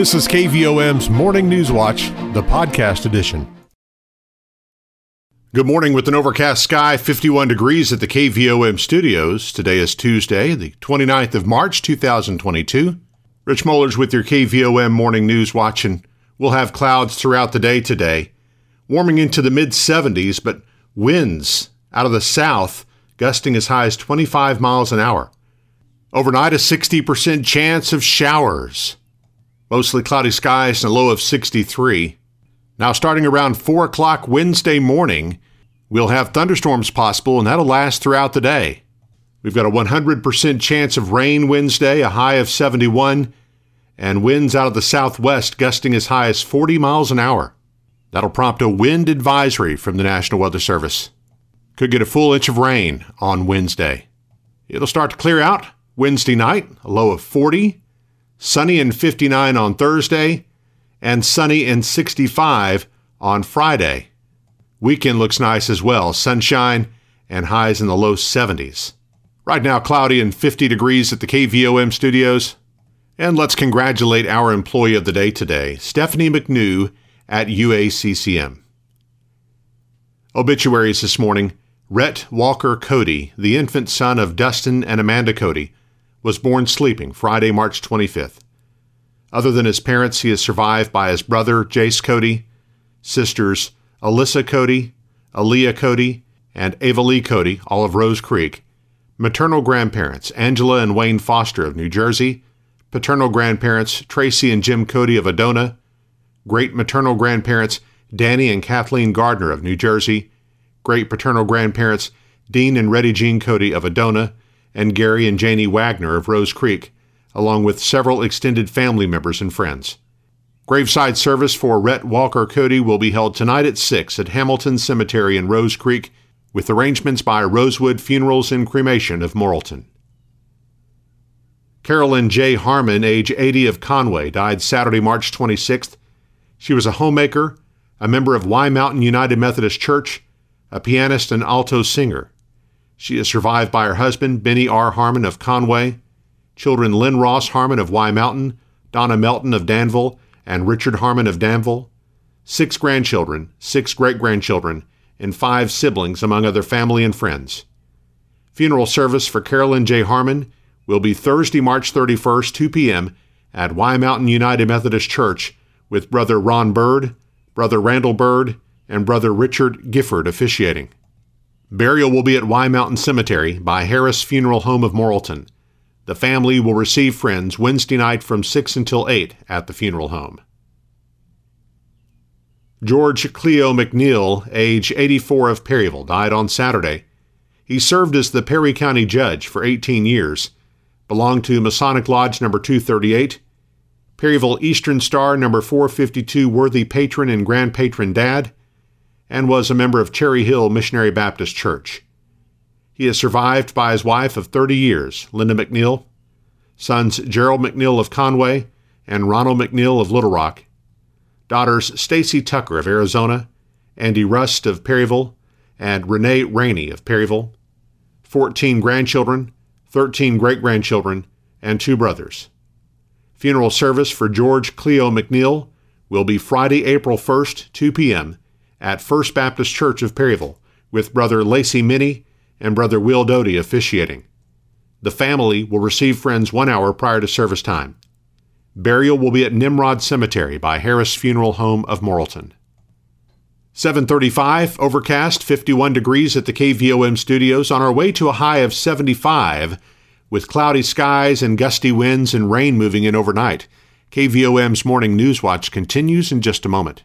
This is KVOM's Morning News Watch, the podcast edition. Good morning with an overcast sky, 51 degrees at the KVOM studios. Today is Tuesday, the 29th of March, 2022. Rich Mollers with your KVOM Morning News Watch, and we'll have clouds throughout the day today, warming into the mid 70s, but winds out of the south gusting as high as 25 miles an hour. Overnight, a 60% chance of showers. Mostly cloudy skies and a low of 63. Now, starting around 4 o'clock Wednesday morning, we'll have thunderstorms possible, and that'll last throughout the day. We've got a 100% chance of rain Wednesday, a high of 71, and winds out of the southwest gusting as high as 40 miles an hour. That'll prompt a wind advisory from the National Weather Service. Could get a full inch of rain on Wednesday. It'll start to clear out Wednesday night, a low of 40, sunny and 59 on Thursday, and sunny and 65 on Friday. Weekend looks nice as well, sunshine and highs in the low 70s. Right now, cloudy and 50 degrees at the KVOM studios. And let's congratulate our employee of the day today, Stephanie McNew at UACCM. Obituaries this morning Rhett Walker Cody, the infant son of Dustin and Amanda Cody, was born sleeping Friday, March 25th. Other than his parents, he is survived by his brother, Jace Cody, sisters, Alyssa Cody, Aaliyah Cody, and Ava Lee Cody, all of Rose Creek, maternal grandparents, Angela and Wayne Foster of New Jersey, paternal grandparents, Tracy and Jim Cody of Adona, great maternal grandparents, Danny and Kathleen Gardner of New Jersey, great paternal grandparents, Dean and Reddy Jean Cody of Adona, and Gary and Janie Wagner of Rose Creek, along with several extended family members and friends. Graveside service for Rhett Walker Cody will be held tonight at 6 at Hamilton Cemetery in Rose Creek, with arrangements by Rosewood Funerals and Cremation of Morrilton. Carolyn J. Harmon, age 80 of Conway, died Saturday, March 26th. She was a homemaker, a member of Wye Mountain United Methodist Church, a pianist and alto singer. She is survived by her husband, Benny R. Harmon of Conway, children Lynn Ross Harmon of Wye Mountain, Donna Melton of Danville, and Richard Harmon of Danville, six grandchildren, six great grandchildren, and five siblings, among other family and friends. Funeral service for Carolyn J. Harmon will be Thursday, March 31st, 2 p.m. at Wye Mountain United Methodist Church with Brother Ron Bird, Brother Randall Bird, and Brother Richard Gifford officiating. Burial will be at Wye Mountain Cemetery by Harris Funeral Home of Morrilton. The family will receive friends Wednesday night from 6 until 8 at the funeral home. George Cleo McNeil, age 84 of Perryville, died on Saturday. He served as the Perry County judge for 18 years, belonged to Masonic Lodge number 238, Perryville Eastern Star number 452 Worthy Patron and Grand Patron Dad, and was a member of Cherry Hill Missionary Baptist Church. He is survived by his wife of 30 years, Linda McNeil, sons Gerald McNeil of Conway and Ronald McNeil of Little Rock, daughters Stacy Tucker of Arizona, Andy Rust of Perryville, and Renee Rainey of Perryville, 14 grandchildren, 13 great grandchildren, and two brothers. Funeral service for George Cleo McNeil will be Friday, April 1st, 2 p.m at First Baptist Church of Perryville, with Brother Lacey Minnie and Brother Will Doty officiating. The family will receive friends one hour prior to service time. Burial will be at Nimrod Cemetery by Harris Funeral Home of Morrilton. 735, overcast, 51 degrees at the KVOM studios, on our way to a high of 75, with cloudy skies and gusty winds and rain moving in overnight. KVOM's morning news watch continues in just a moment.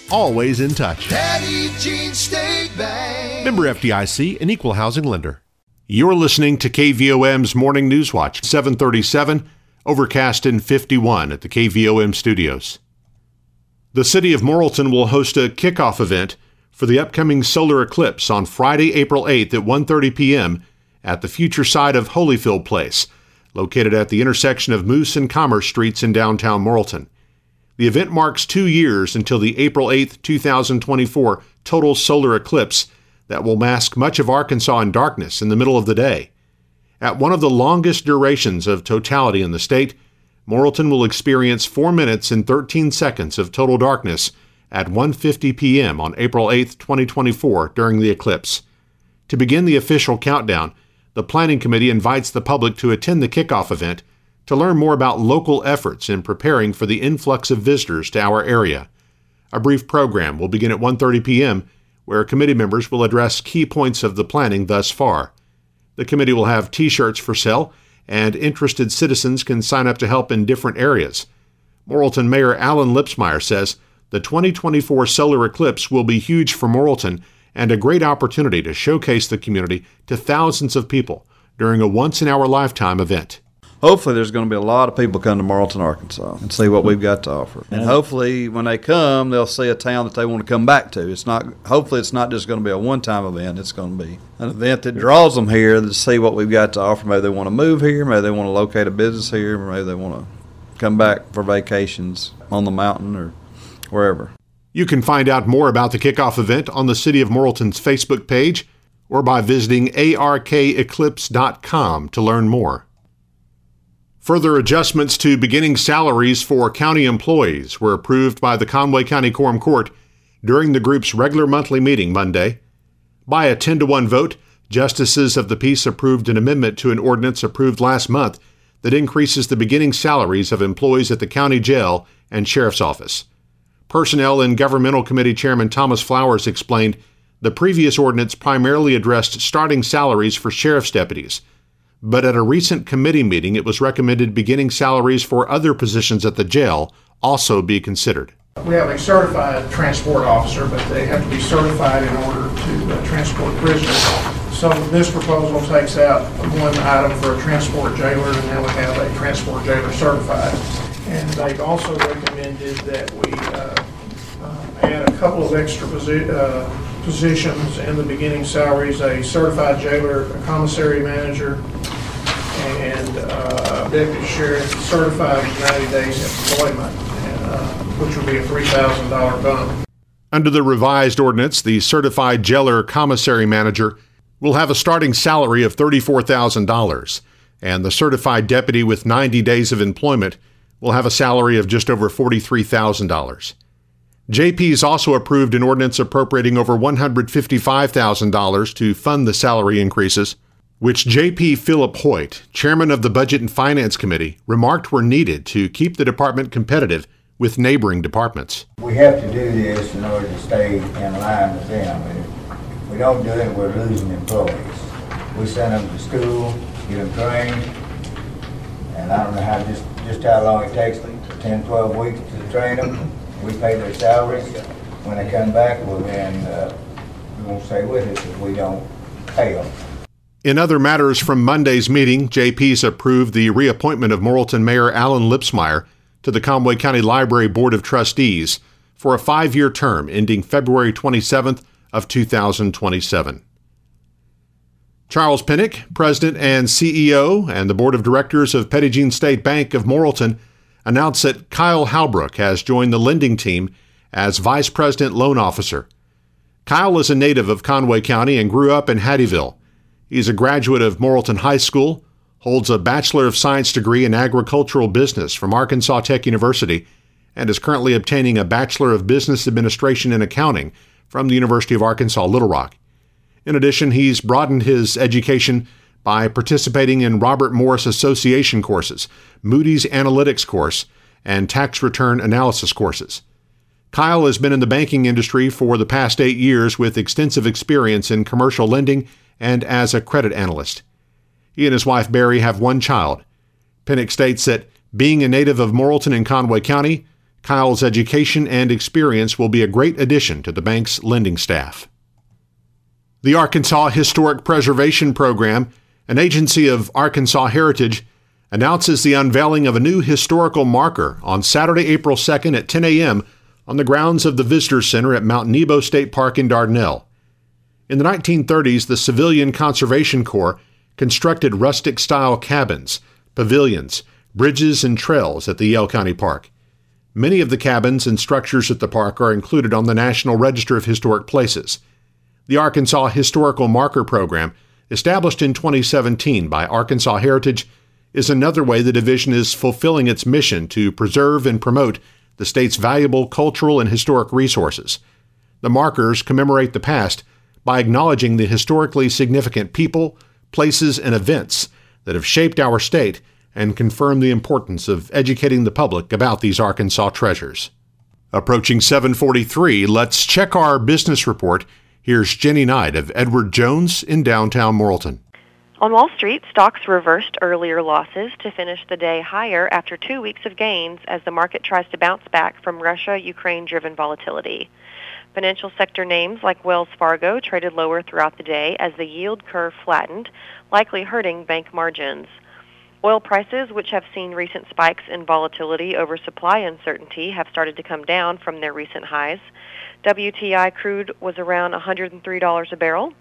always in touch. Petit Jean State Bank. Member FDIC, an equal housing lender. You're listening to KVOM's Morning News Watch, 737. overcast in 51 at the KVOM studios. The city of Morrilton will host a kickoff event for the upcoming solar eclipse on Friday, April 8th at 1:30 p.m. at the future site of Holyfield Place, located at the intersection of Moose and Commerce Streets in downtown Morrilton. The event marks 2 years until the April 8th, 2024 total solar eclipse that will mask much of Arkansas in darkness in the middle of the day. At one of the longest durations of totality in the state, Morrilton will experience 4 minutes and 13 seconds of total darkness at 1:50 p.m. on April 8, 2024 during the eclipse. To begin the official countdown, the planning committee invites the public to attend the kickoff event to learn more about local efforts in preparing for the influx of visitors to our area. A brief program will begin at 1:30 p.m. where committee members will address key points of the planning thus far. The committee will have t shirts for sale, and interested citizens can sign up to help in different areas. Morrilton Mayor Alan Lipsmeyer says the 2024 solar eclipse will be huge for Morrilton and a great opportunity to showcase the community to thousands of people during a once in our lifetime event hopefully there's going to be a lot of people come to Morrilton, Arkansas, and see what we've got to offer. And hopefully, when they come, they'll see a town that they want to come back to. It's not. Hopefully, it's not just going to be a one-time event. It's going to be an event that draws them here to see what we've got to offer. Maybe they want to move here. Maybe they want to locate a business here. Maybe they want to come back for vacations on the mountain or wherever. You can find out more about the kickoff event on the City of Morrilton's Facebook page or by visiting arkeclipse.com to learn more. Further adjustments to beginning salaries for county employees were approved by the Conway County Quorum Court during the group's regular monthly meeting Monday. By a 10 to 1 vote, justices of the peace approved an amendment to an ordinance approved last month that increases the beginning salaries of employees at the county jail and sheriff's office. Personnel and Governmental Committee Chairman Thomas Flowers explained the previous ordinance primarily addressed starting salaries for sheriff's deputies but at a recent committee meeting, it was recommended beginning salaries for other positions at the jail also be considered. We have a certified transport officer, but they have to be certified in order to uh, transport prisoners. So this proposal takes out one item for a transport jailer, and now we have a transport jailer certified. And they've also recommended that we uh, uh, add a couple of extra posi- uh, positions in the beginning salaries, a certified jailer, a commissary manager, and uh, deputy sheriff certified 90 days of employment, uh, which would be a $3,000 bump. Under the revised ordinance, the certified jailer commissary manager will have a starting salary of $34,000, and the certified deputy with 90 days of employment will have a salary of just over $43,000. JP's also approved an ordinance appropriating over $155,000 to fund the salary increases, which JP Philip Hoyt, chairman of the Budget and Finance Committee, remarked were needed to keep the department competitive with neighboring departments. We have to do this in order to stay in line with them. If we don't do it, we're losing employees. We send them to school, get them trained, and I don't know how, just, just how long it takes, 10, 12 weeks to train them we pay their salaries. When they come back, well then, uh, we won't stay with us if we don't pay them. In other matters from Monday's meeting, JP's approved the reappointment of Morrilton Mayor Alan Lipsmeyer to the Conway County Library Board of Trustees for a five-year term ending February 27th of 2027. Charles Pinnock, President and CEO and the Board of Directors of Petit Jean State Bank of Morrilton, announced that Kyle Halbrook has joined the lending team as Vice President Loan Officer. Kyle is a native of Conway County and grew up in Hattieville. He's a graduate of Morrilton High School, holds a Bachelor of Science degree in Agricultural Business from Arkansas Tech University, and is currently obtaining a Bachelor of Business Administration in Accounting from the University of Arkansas Little Rock. In addition, he's broadened his education by participating in Robert Morris Association courses, Moody's Analytics course, and tax return analysis courses. Kyle has been in the banking industry for the past eight years with extensive experience in commercial lending and as a credit analyst. He and his wife Barry have one child. Pinnock states that being a native of Morrilton in Conway County, Kyle's education and experience will be a great addition to the bank's lending staff. The Arkansas Historic Preservation Program an agency of Arkansas Heritage announces the unveiling of a new historical marker on Saturday, April 2nd at 10 a.m. on the grounds of the Visitor Center at Mount Nebo State Park in Dardanelle. In the 1930s, the Civilian Conservation Corps constructed rustic style cabins, pavilions, bridges, and trails at the Yell County Park. Many of the cabins and structures at the park are included on the National Register of Historic Places. The Arkansas Historical Marker Program, established in 2017 by Arkansas Heritage, is another way the division is fulfilling its mission to preserve and promote the state's valuable cultural and historic resources. The markers commemorate the past by acknowledging the historically significant people, places, and events that have shaped our state and confirm the importance of educating the public about these Arkansas treasures. Approaching 743, let's check our business report. Here's Jenny Knight of Edward Jones in downtown Morrilton. On Wall Street, stocks reversed earlier losses to finish the day higher after two weeks of gains as the market tries to bounce back from Russia-Ukraine driven volatility. Financial sector names like Wells Fargo traded lower throughout the day as the yield curve flattened, likely hurting bank margins. Oil prices, which have seen recent spikes in volatility over supply uncertainty, have started to come down from their recent highs. WTI crude was around $103 a barrel.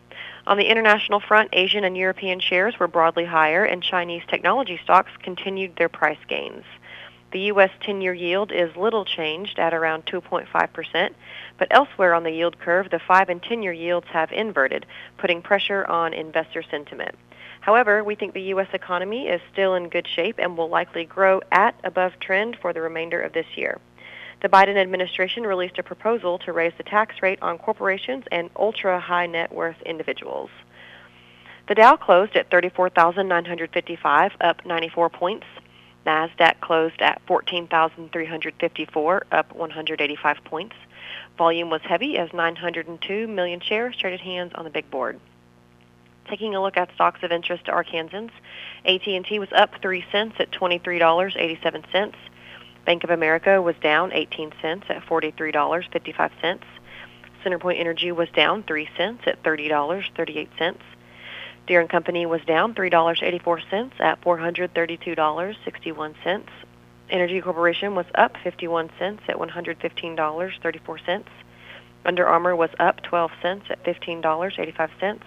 On the international front, Asian and European shares were broadly higher, and Chinese technology stocks continued their price gains. The U.S. 10-year yield is little changed at around 2.5%, but elsewhere on the yield curve, the 5 and 10-year yields have inverted, putting pressure on investor sentiment. However, we think the U.S. economy is still in good shape and will likely grow at above trend for the remainder of this year. The Biden administration released a proposal to raise the tax rate on corporations and ultra-high net worth individuals. The Dow closed at 34,955, up 94 points. NASDAQ closed at 14,354, up 185 points. Volume was heavy as 902 million shares traded hands on the big board. Taking a look at stocks of interest to Arkansans, AT&T was up 3 cents at $23.87. Bank of America was down 18 cents at $43.55. Centerpoint Energy was down 3 cents at $30.38. Deere & Company was down $3.84 at $432.61. Entergy Corporation was up 51 cents at $115.34. Under Armour was up 12 cents at $15.85.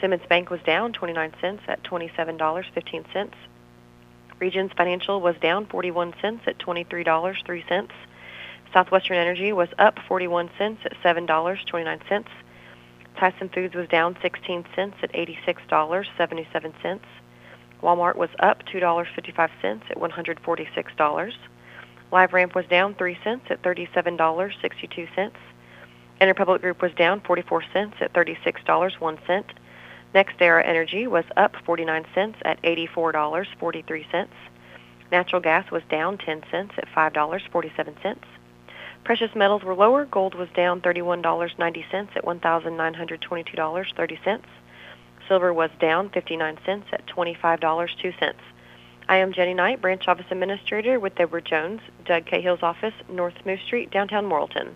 Simmons Bank was down 29 cents at $27.15. Regions Financial was down 41 cents at $23.03. Southwestern Energy was up 41 cents at $7.29. Tyson Foods was down 16 cents at $86.77. Walmart was up $2.55 at $146. LiveRamp was down 3 cents at $37.62. Interpublic Group was down 44 cents at $36.01. NextEra Energy was up 49 cents at $84.43. Natural gas was down 10 cents at $5.47. Precious metals were lower. Gold was down $31.90 at $1,922.30. Silver was down 59 cents at $25.02. I am Jenny Knight, Branch Office Administrator with Edward Jones, Doug Cahill's office, North Moose Street, downtown Morrilton.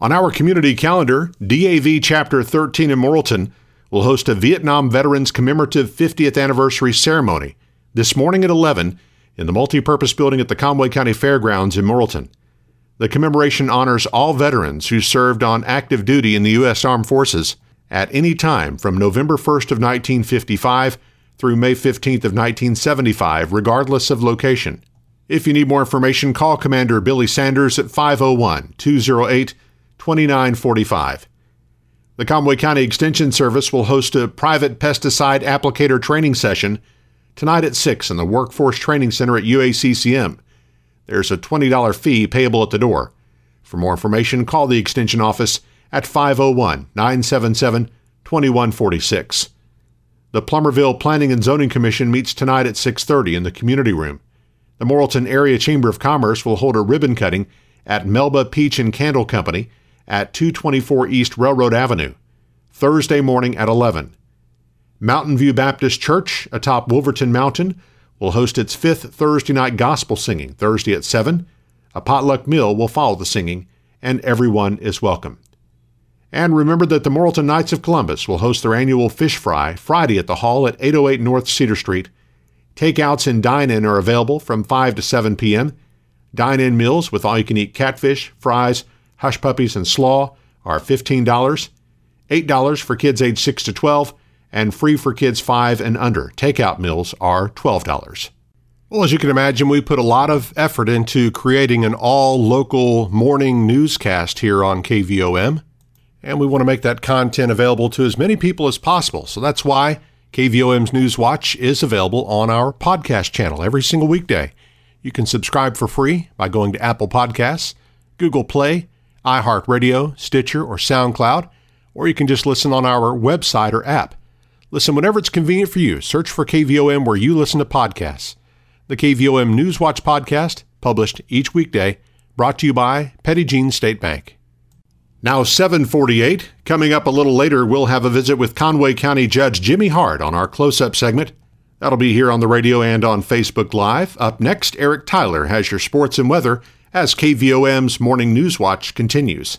On our community calendar, DAV Chapter 13 in Morrilton will host a Vietnam Veterans Commemorative 50th Anniversary Ceremony this morning at 11 in the multipurpose building at the Conway County Fairgrounds in Morrilton. The commemoration honors all veterans who served on active duty in the U.S. Armed Forces at any time from November 1st of 1955 through May 15th of 1975, regardless of location. If you need more information, call Commander Billy Sanders at 501 208 2945. The Conway County Extension Service will host a private pesticide applicator training session tonight at 6 in the Workforce Training Center at UACCM. There's a $20 fee payable at the door. For more information, call the Extension office at 501 977 2146. The Plumerville Planning and Zoning Commission meets tonight at 6:30 in the community room. The Morrilton Area Chamber of Commerce will hold a ribbon cutting at Melba Peach and Candle Company at 224 East Railroad Avenue, Thursday morning at 11. Mountain View Baptist Church atop Wolverton Mountain will host its fifth Thursday night gospel singing Thursday at 7. A potluck meal will follow the singing, and everyone is welcome. And remember that the Morrilton Knights of Columbus will host their annual fish fry Friday at the Hall at 808 North Cedar Street. Takeouts and dine in are available from 5 to 7 p.m. Dine in meals with all you can eat catfish, fries, hush puppies, and slaw are $15, $8 for kids age 6 to 12, and free for kids 5 and under. Takeout meals are $12. Well, as you can imagine, we put a lot of effort into creating an all local morning newscast here on KVOM, and we want to make that content available to as many people as possible. So that's why KVOM's News Watch is available on our podcast channel every single weekday. You can subscribe for free by going to Apple Podcasts, Google Play, iHeartRadio, Stitcher, or SoundCloud, or you can just listen on our website or app. Listen whenever it's convenient for you. Search for KVOM where you listen to podcasts the KVOM Newswatch podcast, published each weekday, brought to you by Petit Jean State Bank. Now 748. Coming up a little later, we'll have a visit with Conway County Judge Jimmy Hart on our close-up segment. That'll be here on the radio and on Facebook Live. Up next, Eric Tyler has your sports and weather as KVOM's Morning News Watch continues.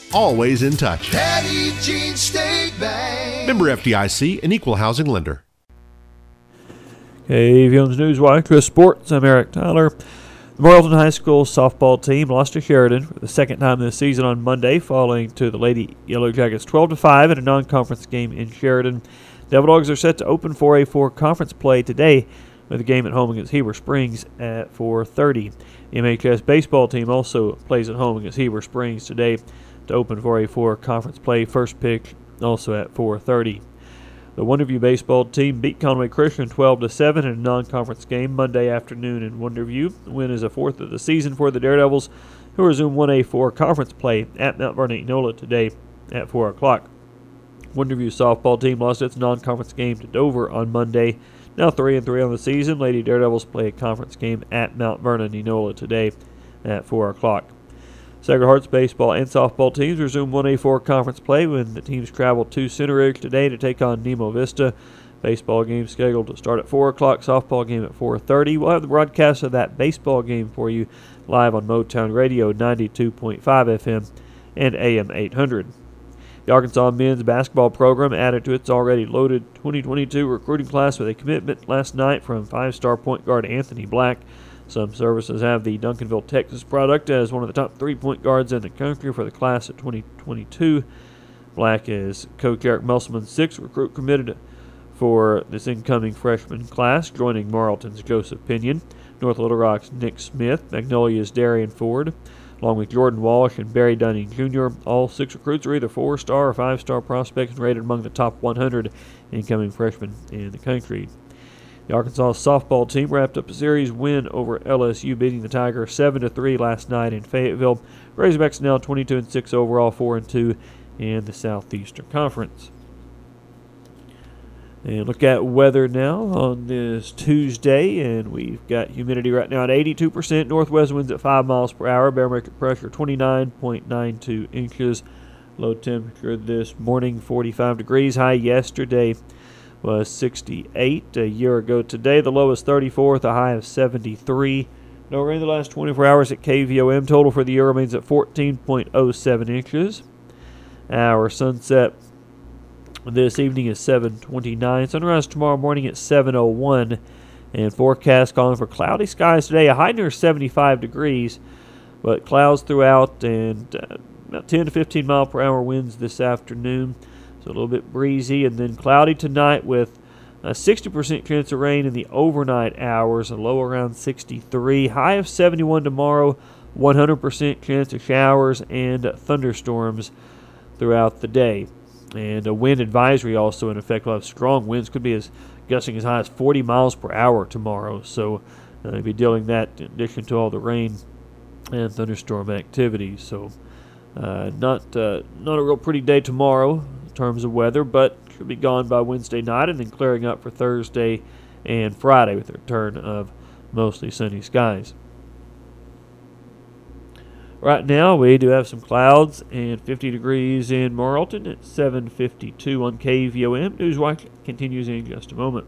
always in touch. Petit Jean State Bank. Member FDIC, an equal housing lender. KVOM's Newswire, Chris Sports. I'm Eric Tyler. The Morrilton High School softball team lost to Sheridan for the second time this season on Monday, falling to the Lady Yellow Jackets 12 to 5 in a non-conference game in Sheridan. Devil Dogs are set to open 4A4 conference play today with a game at home against Heber Springs at 4:30. The MHS baseball team also plays at home against Heber Springs today to open 4A4 conference play. First pick also at 4:30. The Wonderview baseball team beat Conway Christian 12 to 7 in a non-conference game Monday afternoon in Wonderview. The win is a fourth of the season for the Daredevils, who resume 1A4 conference play at Mount Vernon Enola today at 4 o'clock. Wonderview softball team lost its non-conference game to Dover on Monday. Now 3 and 3 on the season, Lady Daredevils play a conference game at Mount Vernon Enola today at 4 o'clock. Sacred Hearts baseball and softball teams resume 1A4 conference play when the teams travel to Center Ridge today to take on Nemo Vista. Baseball game scheduled to start at 4 o'clock, softball game at 4.30. We'll have the broadcast of that baseball game for you live on Motown Radio 92.5 FM and AM 800. The Arkansas men's basketball program added to its already loaded 2022 recruiting class with a commitment last night from five-star point guard Anthony Black. Some services have the Duncanville, Texas product as one of the top three point guards in the country for the class of 2022. Black is Coach Eric Musselman's sixth recruit committed for this incoming freshman class, joining Morrilton's Joseph Pinion, North Little Rock's Nick Smith, Magnolia's Derrian Ford, along with Jordan Walsh and Barry Dunning Jr. All six recruits are either four star or five star prospects and rated among the top 100 incoming freshmen in the country. The Arkansas softball team wrapped up a series win over LSU, beating the Tigers 7 3 last night in Fayetteville. Razorbacks now 22 and 6 overall, 4 and 2 in the Southeastern Conference. And look at weather now on this Tuesday, and we've got humidity right now at 82%, northwest winds at 5 miles per hour, barometric pressure 29.92 inches, low temperature this morning 45 degrees, high yesterday was 68 a year ago today. The low is 34 with a high of 73. No rain the last 24 hours at KVOM. Total for the year remains at 14.07 inches. Our sunset this evening is 7:29. Sunrise tomorrow morning at 7:01. And forecast calling for cloudy skies today. A high near 75 degrees, but clouds throughout and uh, about 10 to 15 mile per hour winds this afternoon. So a little bit breezy and then cloudy tonight with a 60% chance of rain in the overnight hours, a low around 63. High of 71 tomorrow, 100% chance of showers and thunderstorms throughout the day. And a wind advisory also in effect. We'll have strong winds, could be as gusting as high as 40 miles per hour tomorrow. So uh, will be dealing that in addition to all the rain and thunderstorm activity. So uh, not uh, not a real pretty day tomorrow terms of weather, but should be gone by Wednesday night and then clearing up for Thursday and Friday with the return of mostly sunny skies. Right now, we do have some clouds and 50 degrees in Morrilton at 7:52 on KVOM. Newswatch continues in just a moment.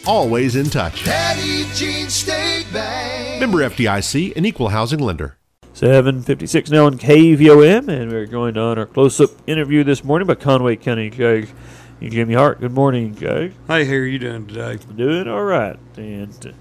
always in touch. Petit Jean State Bank. Member FDIC, an equal housing lender. 756 now on KVOM, and we're going on our close-up interview this morning by Conway County Judge Jimmy Hart. Good morning, Judge. Hey, how are you doing today? Doing all right. And uh,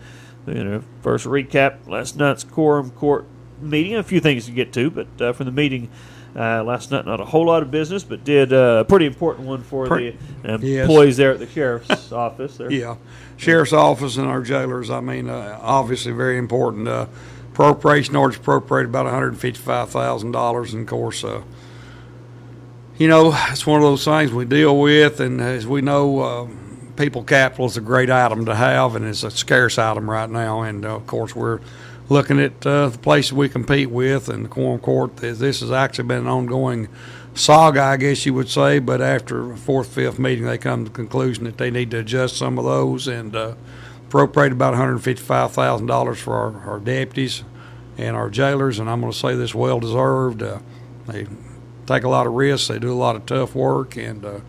we're first recap last night's quorum court meeting. A few things to get to, but uh, from the meeting uh, last night, not a whole lot of business, but did uh, a pretty important one for Pre- the uh, Yes. employees there at the sheriff's office. There. Yeah, sheriff's office and our jailers. I mean, uh, obviously very important. Uh, appropriation orders appropriated about one hundred fifty-five thousand dollars, and of course, uh, you know, it's one of those things we deal with, and as we know. Uh, People capital is a great item to have, and it's a scarce item right now. And uh, of course, we're looking at uh, the places we compete with, and the quorum court. This has actually been an ongoing saga, I guess you would say. But after fourth, fifth meeting, they come to the conclusion that they need to adjust some of those and uh, appropriate about $155,000 for our, our deputies and our jailers. And I'm going to say this well deserved. Uh, they take a lot of risks. They do a lot of tough work, and uh,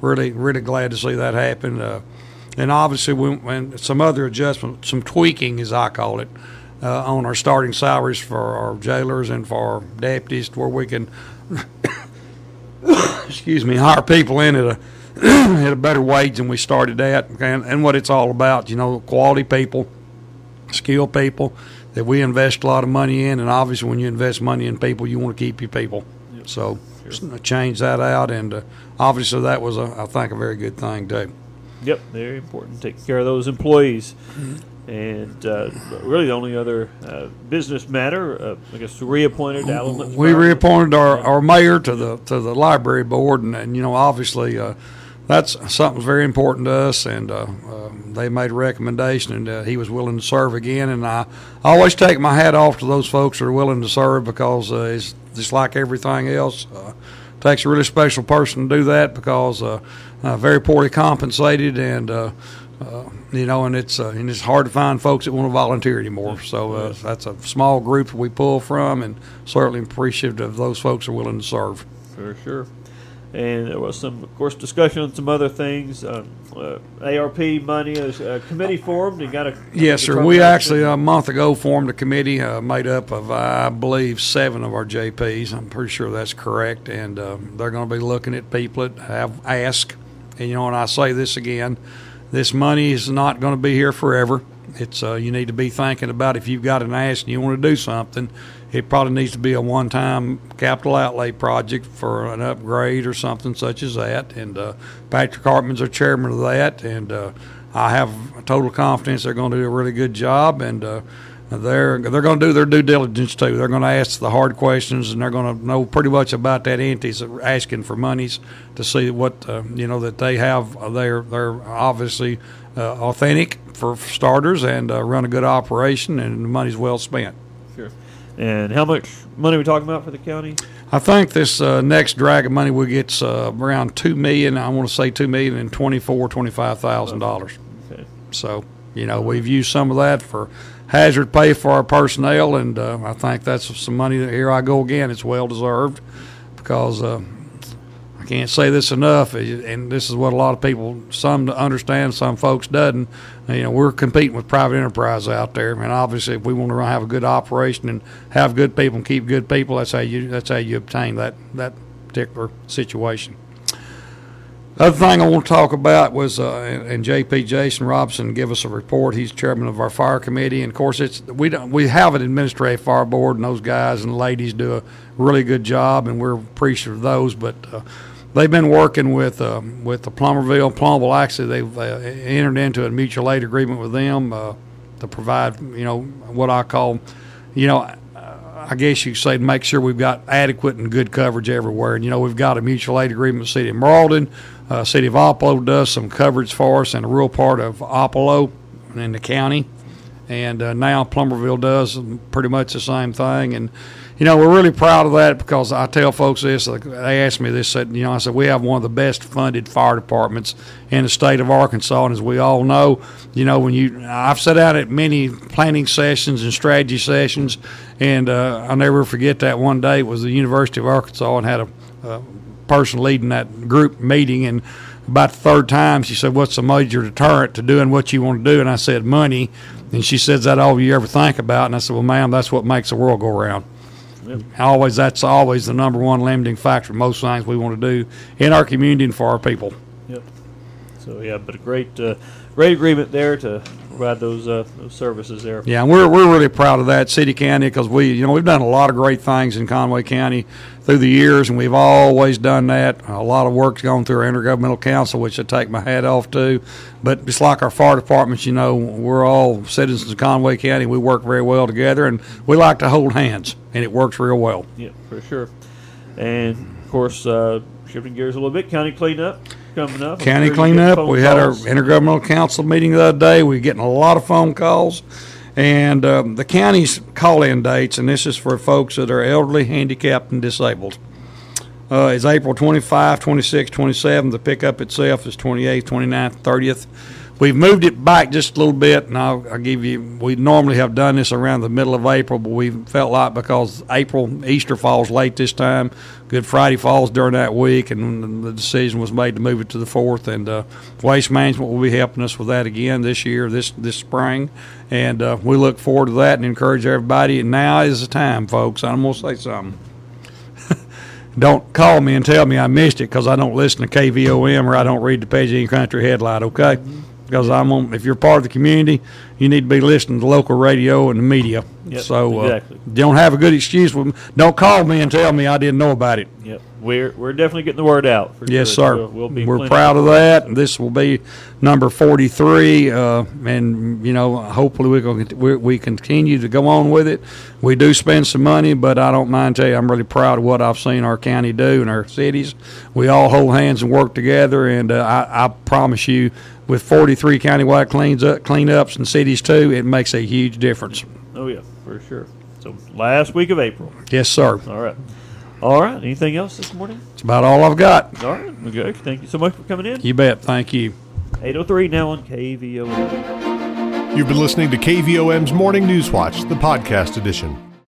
really, really glad to see that happen. Uh, and obviously, when, some other adjustment, some tweaking, as I call it, uh, on our starting salaries for our jailers and for our deputies, to where we can, excuse me, hire people in at a at a better wage than we started at, and, and what it's all about. You know, quality people, skilled people that we invest a lot of money in, and obviously, when you invest money in people, you want to keep your people. So, change that out, and uh, obviously, that was, a, I think, a very good thing too. Yep, very important. Take care of those employees. And uh, really, the only other uh, business matter, uh, I guess, reappointed Alan. We reappointed our, our mayor to the to the library board, and, and you know, obviously, uh, that's something very important to us. And uh, uh, they made a recommendation, and uh, he was willing to serve again. And I, I always take my hat off to those folks that are willing to serve because uh, it's just like everything else. Uh, takes a really special person to do that because uh, uh, very poorly compensated and. Uh, uh, you know, and it's uh, and it's hard to find folks that want to volunteer anymore. So uh, that's a small group that we pull from, and certainly appreciative of those folks who are willing to serve. For sure. And there was some, of course, discussion on some other things. Uh, uh, ARP money is a committee formed and got a. Yes, sir. We actually a month ago formed a committee uh, made up of, I believe, seven of our JPs. I'm pretty sure that's correct, and uh, they're going to be looking at people that have asked. And you know, and I say this again, this money is not going to be here forever. It's uh, you need to be thinking about if you've got an ask and you want to do something. It probably needs to be a one-time capital outlay project for an upgrade or something such as that. And uh, Patrick Hartman's our chairman of that, and uh, I have total confidence they're going to do a really good job. And uh, they're they're going to do their due diligence too. They're going to ask the hard questions, and they're going to know pretty much about that entities that asking for monies to see what uh, you know that they have. Uh, they're they're obviously uh, authentic for starters, and uh, run a good operation, and the money's well spent. Sure. And how much money are we talking about for the county? I think this uh, next drag of money we get's uh, around two million. I want to say two million and twenty-four, twenty-five thousand dollars. Okay. So you know we've used some of that for hazard pay for our personnel, and uh, I think that's some money. That here I go again. It's well deserved because uh, I can't say this enough, and this is what a lot of people, some understand, some folks doesn't. You know, we're competing with private enterprise out there, and obviously, if we want to have a good operation and have good people and keep good people, that's how you that's how you obtain that that particular situation. The other thing I want to talk about was, uh, and JP Jason Robson give us a report. He's chairman of our fire committee, and of course, it's we don't we have an administrative fire board, and those guys and ladies do a really good job, and we're appreciative of those. But uh, they've been working with uh, with the Plumerville, Plumbville. Actually, they've uh, entered into a mutual aid agreement with them uh, to provide, you know, what I call, you know. I guess you say, make sure we've got adequate and good coverage everywhere. And, you know, we've got a mutual aid agreement with the City of Morrilton. Uh, City of Oppelo does some coverage for us in a rural part of Oppelo in the county. And uh, now Plumerville does pretty much the same thing. And, you know, we're really proud of that because I tell folks this. They asked me this. You know, I said we have one of the best funded fire departments in the state of Arkansas, and as we all know, you know, when you I've sat out at many planning sessions and strategy sessions, and uh, I'll never forget that one day it was the University of Arkansas and had a, a person leading that group meeting and. About the third time, she said, "What's the major deterrent to doing what you want to do?" And I said, "Money." And she says, that all you ever think about?" And I said, "Well, ma'am, that's what makes the world go round." Always, that's always the number one limiting factor. Most things we want to do in our community and for our people. Yep. So yeah, but a great, uh, great agreement there to provide those uh, those services there. Yeah, and we're we're really proud of that city county because we you know we've done a lot of great things in Conway County through the years, and we've always done that. A lot of work's gone through our intergovernmental council, which I take my hat off to. But just like our fire departments, you know, we're all citizens of Conway County. We work very well together, and we like to hold hands, and it works real well. Yeah, for sure. And of course, uh, shifting gears a little bit, county cleanup coming up. I'm County sure you get cleanup. phone We had our calls. intergovernmental council meeting the other day. We're getting a lot of phone calls. And um, the county's call-in dates, and this is for folks that are elderly, handicapped, and disabled, uh, is April 25, 26, 27. The pickup itself is 28th, 29th, 30th. We've moved it back just a little bit, and I'll, I'll give you. We normally have done this around the middle of April, but we felt like because April Easter falls late this time, Good Friday falls during that week, and the decision was made to move it to the fourth. And uh, Waste Management will be helping us with that again this year, this this spring, and uh, we look forward to that and encourage everybody. And now is the time, folks. I'm gonna say something don't call me and tell me I missed it because I don't listen to KVOM or I don't read the Petit Jean Country Headlight, okay? Because I'm on, if you're part of the community, you need to be listening to local radio and the media. Yep, so uh, exactly. don't have a good excuse with me. Don't call me and tell me I didn't know about it. Yep, we're we're definitely getting the word out. For Yes, sure. sir. We'll, we'll be We're proud of that. This will be number 43, uh, and you know, hopefully we can we, we continue to go on with it. We do spend some money, but I don't mind telling you, I'm really proud of what I've seen our county do and our cities. We all hold hands and work together, and uh, I, I promise you, with 43 countywide cleans up, cleanups and cities too, it makes a huge difference. Oh yeah, for sure. So last week of April. Yes, sir. All right. All right. Anything else this morning? It's about all I've got. All right. Okay. Thank you so much for coming in. You bet. Thank you. 803 now on KVOM. You've been listening to KVOM's Morning News Watch, the podcast edition.